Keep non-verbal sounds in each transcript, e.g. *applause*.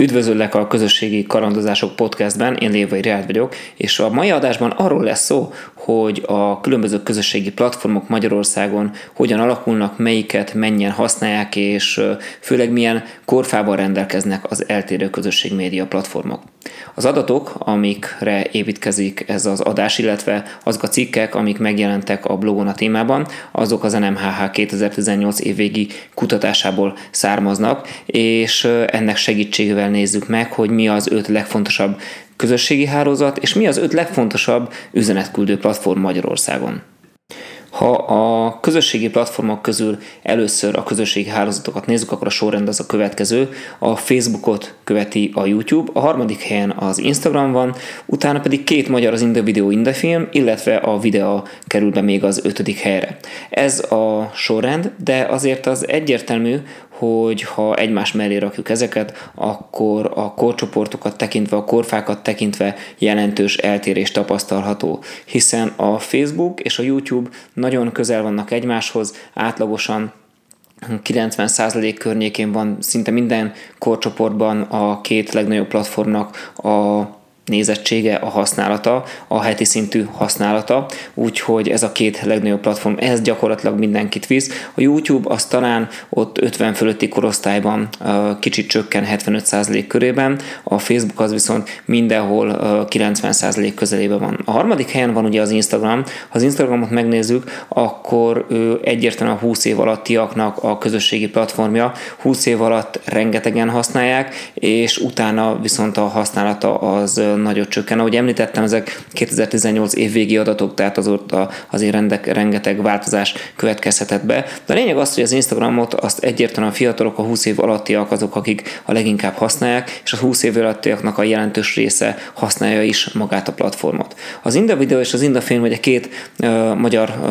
Üdvözöllek a Közösségi Karandozások podcastben, én Lévai Reált vagyok, és a mai adásban arról lesz szó, hogy a különböző közösségi platformok Magyarországon hogyan alakulnak, melyiket mennyien használják, és főleg milyen korfában rendelkeznek az eltérő közösségmédia platformok. Az adatok, amikre építkezik ez az adás, illetve azok a cikkek, amik megjelentek a blogon a témában, azok az NMHH 2018 évvégi kutatásából származnak, és ennek segítségével nézzük meg, hogy mi az öt legfontosabb közösségi hálózat, és mi az öt legfontosabb üzenetküldő platform Magyarországon. Ha a közösségi platformok közül először a közösségi hálózatokat nézzük, akkor a sorrend az a következő. A Facebookot követi a YouTube, a harmadik helyen az Instagram van, utána pedig két magyar az Inda Video illetve a videó kerül be még az ötödik helyre. Ez a sorrend, de azért az egyértelmű, hogy ha egymás mellé rakjuk ezeket, akkor a korcsoportokat tekintve, a korfákat tekintve jelentős eltérés tapasztalható, hiszen a Facebook és a YouTube nagyon közel vannak egymáshoz, átlagosan 90% környékén van szinte minden korcsoportban a két legnagyobb platformnak a nézettsége, a használata, a heti szintű használata, úgyhogy ez a két legnagyobb platform, ez gyakorlatilag mindenkit visz. A YouTube az talán ott 50 fölötti korosztályban kicsit csökken 75% körében, a Facebook az viszont mindenhol 90% közelében van. A harmadik helyen van ugye az Instagram, ha az Instagramot megnézzük, akkor ő egyértelműen a 20 év alattiaknak a közösségi platformja, 20 év alatt rengetegen használják, és utána viszont a használata az nagyot csökken. Ahogy említettem, ezek 2018 évvégi adatok, tehát azóta azért rendek, rengeteg változás következhetett be. De a lényeg az, hogy az Instagramot azt egyértelműen a fiatalok, a 20 év alattiak azok, akik a leginkább használják, és a 20 év alattiaknak a jelentős része használja is magát a platformot. Az Inda Video és az Inda Film ugye két uh, magyar uh,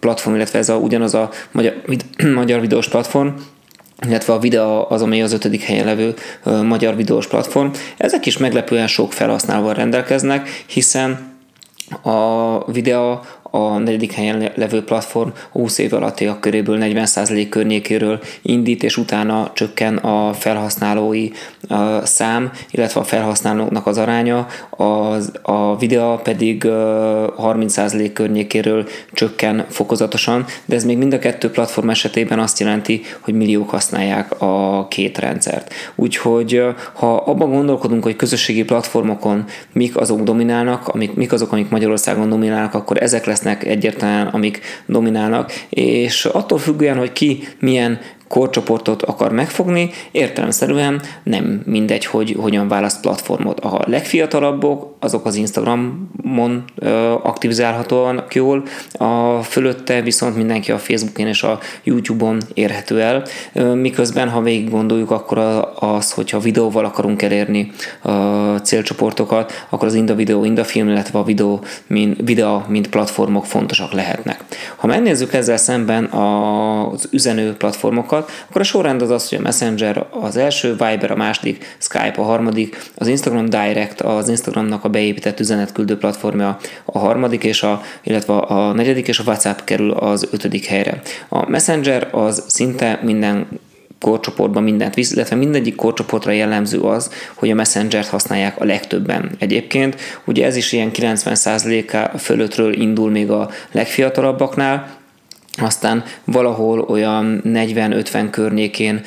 platform, illetve ez a, ugyanaz a magyar, *clears throat* magyar videós platform, illetve a videó az, amely az ötödik helyen levő magyar videós platform. Ezek is meglepően sok felhasználóval rendelkeznek, hiszen a videó a negyedik helyen levő platform 20 év alattiak köréből 40% környékéről indít, és utána csökken a felhasználói szám, illetve a felhasználóknak az aránya, az, a videó pedig 30% környékéről csökken fokozatosan, de ez még mind a kettő platform esetében azt jelenti, hogy milliók használják a két rendszert. Úgyhogy ha abban gondolkodunk, hogy közösségi platformokon mik azok dominálnak, amik, mik azok, amik Magyarországon dominálnak, akkor ezek lesznek lesznek egyértelműen, amik dominálnak, és attól függően, hogy ki milyen korcsoportot akar megfogni, értelemszerűen nem mindegy, hogy hogyan választ platformot. A legfiatalabbok, azok az Instagramon aktivizálhatóak jól, a fölötte viszont mindenki a Facebookon és a YouTube-on érhető el, miközben ha végig gondoljuk, akkor az, hogyha videóval akarunk elérni a célcsoportokat, akkor az Inda Video, Inda Film, illetve a videó, mint, videó, mint platformok fontosak lehetnek. Ha megnézzük ezzel szemben az üzenő platformokat, platformokat, akkor a sorrend az az, hogy a Messenger az első, Viber a második, Skype a harmadik, az Instagram Direct az Instagramnak a beépített üzenetküldő platformja a harmadik, és a, illetve a negyedik, és a WhatsApp kerül az ötödik helyre. A Messenger az szinte minden korcsoportban mindent visz, illetve mindegyik korcsoportra jellemző az, hogy a Messenger-t használják a legtöbben. Egyébként ugye ez is ilyen 90%-a fölöttről indul még a legfiatalabbaknál, aztán valahol olyan 40-50 környékén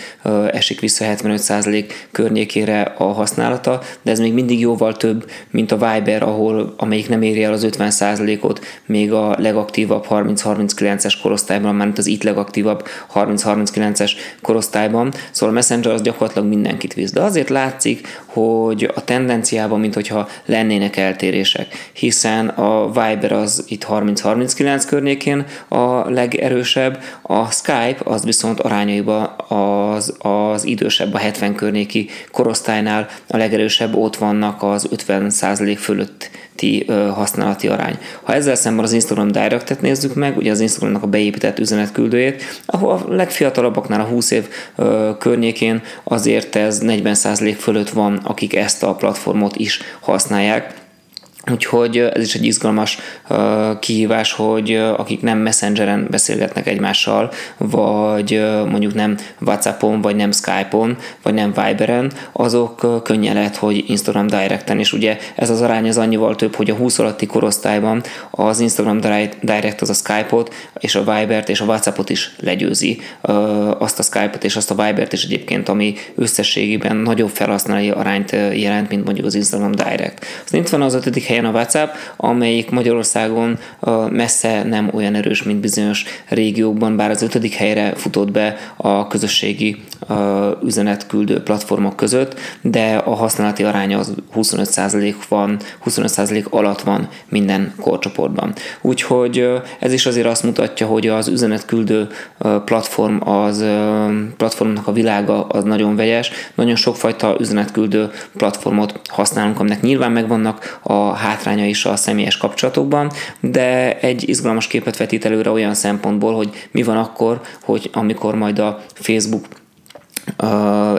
esik vissza 75% környékére a használata, de ez még mindig jóval több, mint a Viber, ahol, amelyik nem éri el az 50%-ot, még a legaktívabb 30-39-es korosztályban, mert az itt legaktívabb 30-39-es korosztályban, szóval a Messenger az gyakorlatilag mindenkit visz. De azért látszik, hogy a tendenciában, mint hogyha lennének eltérések, hiszen a Viber az itt 30-39 környékén a leg erősebb, a Skype az viszont arányaiban az, az idősebb, a 70 környéki korosztálynál a legerősebb, ott vannak az 50% fölötti használati arány. Ha ezzel szemben az Instagram Direct-et nézzük meg, ugye az Instagramnak a beépített üzenetküldőjét, ahol a legfiatalabbaknál a 20 év környékén azért ez 40% fölött van, akik ezt a platformot is használják Úgyhogy ez is egy izgalmas kihívás, hogy akik nem Messengeren beszélgetnek egymással, vagy mondjuk nem Whatsappon, vagy nem Skype-on, vagy nem Viberen, azok könnyen lehet, hogy Instagram Directen, és ugye ez az arány az annyival több, hogy a 20 alatti korosztályban az Instagram Direct az a Skype-ot, és a Vibert, és a Whatsappot is legyőzi. Azt a Skype-ot és azt a Vibert is egyébként, ami összességében nagyobb felhasználói arányt jelent, mint mondjuk az Instagram Direct. Aztán itt van az ötödik helyen a WhatsApp, amelyik Magyarországon messze nem olyan erős, mint bizonyos régiókban, bár az ötödik helyre futott be a közösségi üzenetküldő platformok között, de a használati aránya az 25% van, 25% alatt van minden korcsoportban. Úgyhogy ez is azért azt mutatja, hogy az üzenetküldő platform, az platformnak a világa az nagyon vegyes, nagyon sokfajta üzenetküldő platformot használunk, aminek nyilván megvannak a hátránya is a személyes kapcsolatokban, de egy izgalmas képet vetít előre olyan szempontból, hogy mi van akkor, hogy amikor majd a Facebook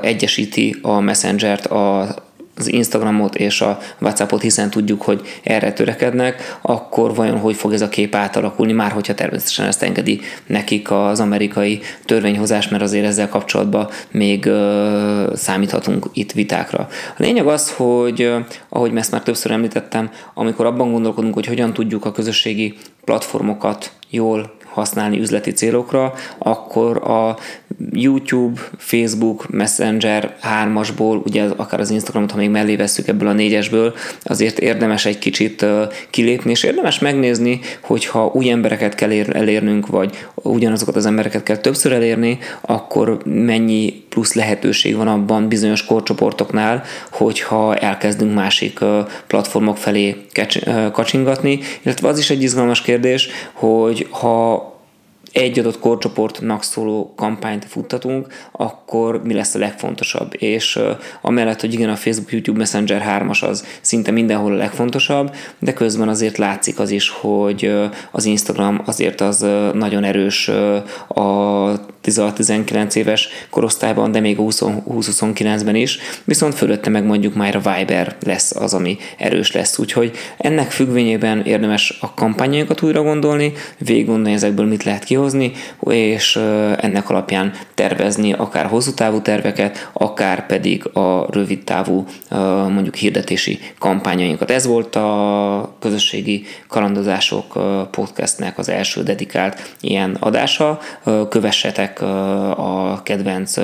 egyesíti a Messenger-t a az Instagramot és a Whatsappot, hiszen tudjuk, hogy erre törekednek, akkor vajon hogy fog ez a kép átalakulni, már hogyha természetesen ezt engedi nekik az amerikai törvényhozás, mert azért ezzel kapcsolatban még ö, számíthatunk itt vitákra. A lényeg az, hogy ahogy ezt már többször említettem, amikor abban gondolkodunk, hogy hogyan tudjuk a közösségi platformokat jól használni üzleti célokra, akkor a YouTube, Facebook, Messenger hármasból, ugye akár az Instagramot, ha még mellé veszük ebből a négyesből, azért érdemes egy kicsit kilépni, és érdemes megnézni, hogyha új embereket kell elérnünk, vagy ugyanazokat az embereket kell többször elérni, akkor mennyi plusz lehetőség van abban bizonyos korcsoportoknál, hogyha elkezdünk másik platformok felé kacsingatni, illetve az is egy izgalmas kérdés, hogy ha egy adott korcsoportnak szóló kampányt futtatunk, akkor mi lesz a legfontosabb. És uh, amellett, hogy igen, a Facebook, YouTube, Messenger 3-as az szinte mindenhol a legfontosabb, de közben azért látszik az is, hogy uh, az Instagram azért az uh, nagyon erős a 16-19 éves korosztályban, de még a 20-29-ben is, viszont fölötte meg mondjuk már a Viber lesz az, ami erős lesz. Úgyhogy ennek függvényében érdemes a kampányokat újra gondolni, végig gondolni ezekből mit lehet kihozni, és ennek alapján tervezni akár hosszú távú terveket, akár pedig a rövid távú mondjuk hirdetési kampányainkat. Ez volt a közösségi kalandozások podcastnek az első dedikált ilyen adása. Kövessetek a kedvenc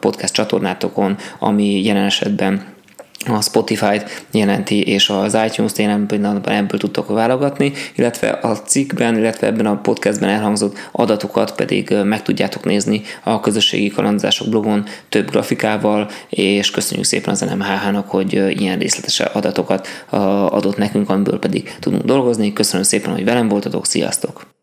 podcast csatornátokon, ami jelen esetben a Spotify-t jelenti, és az iTunes-t jelen pillanatban ebből tudtok válogatni, illetve a cikkben, illetve ebben a podcastben elhangzott adatokat pedig meg tudjátok nézni a közösségi kalandozások blogon több grafikával, és köszönjük szépen az NMHH-nak, hogy ilyen részletes adatokat adott nekünk, amiből pedig tudunk dolgozni. Köszönöm szépen, hogy velem voltatok, sziasztok!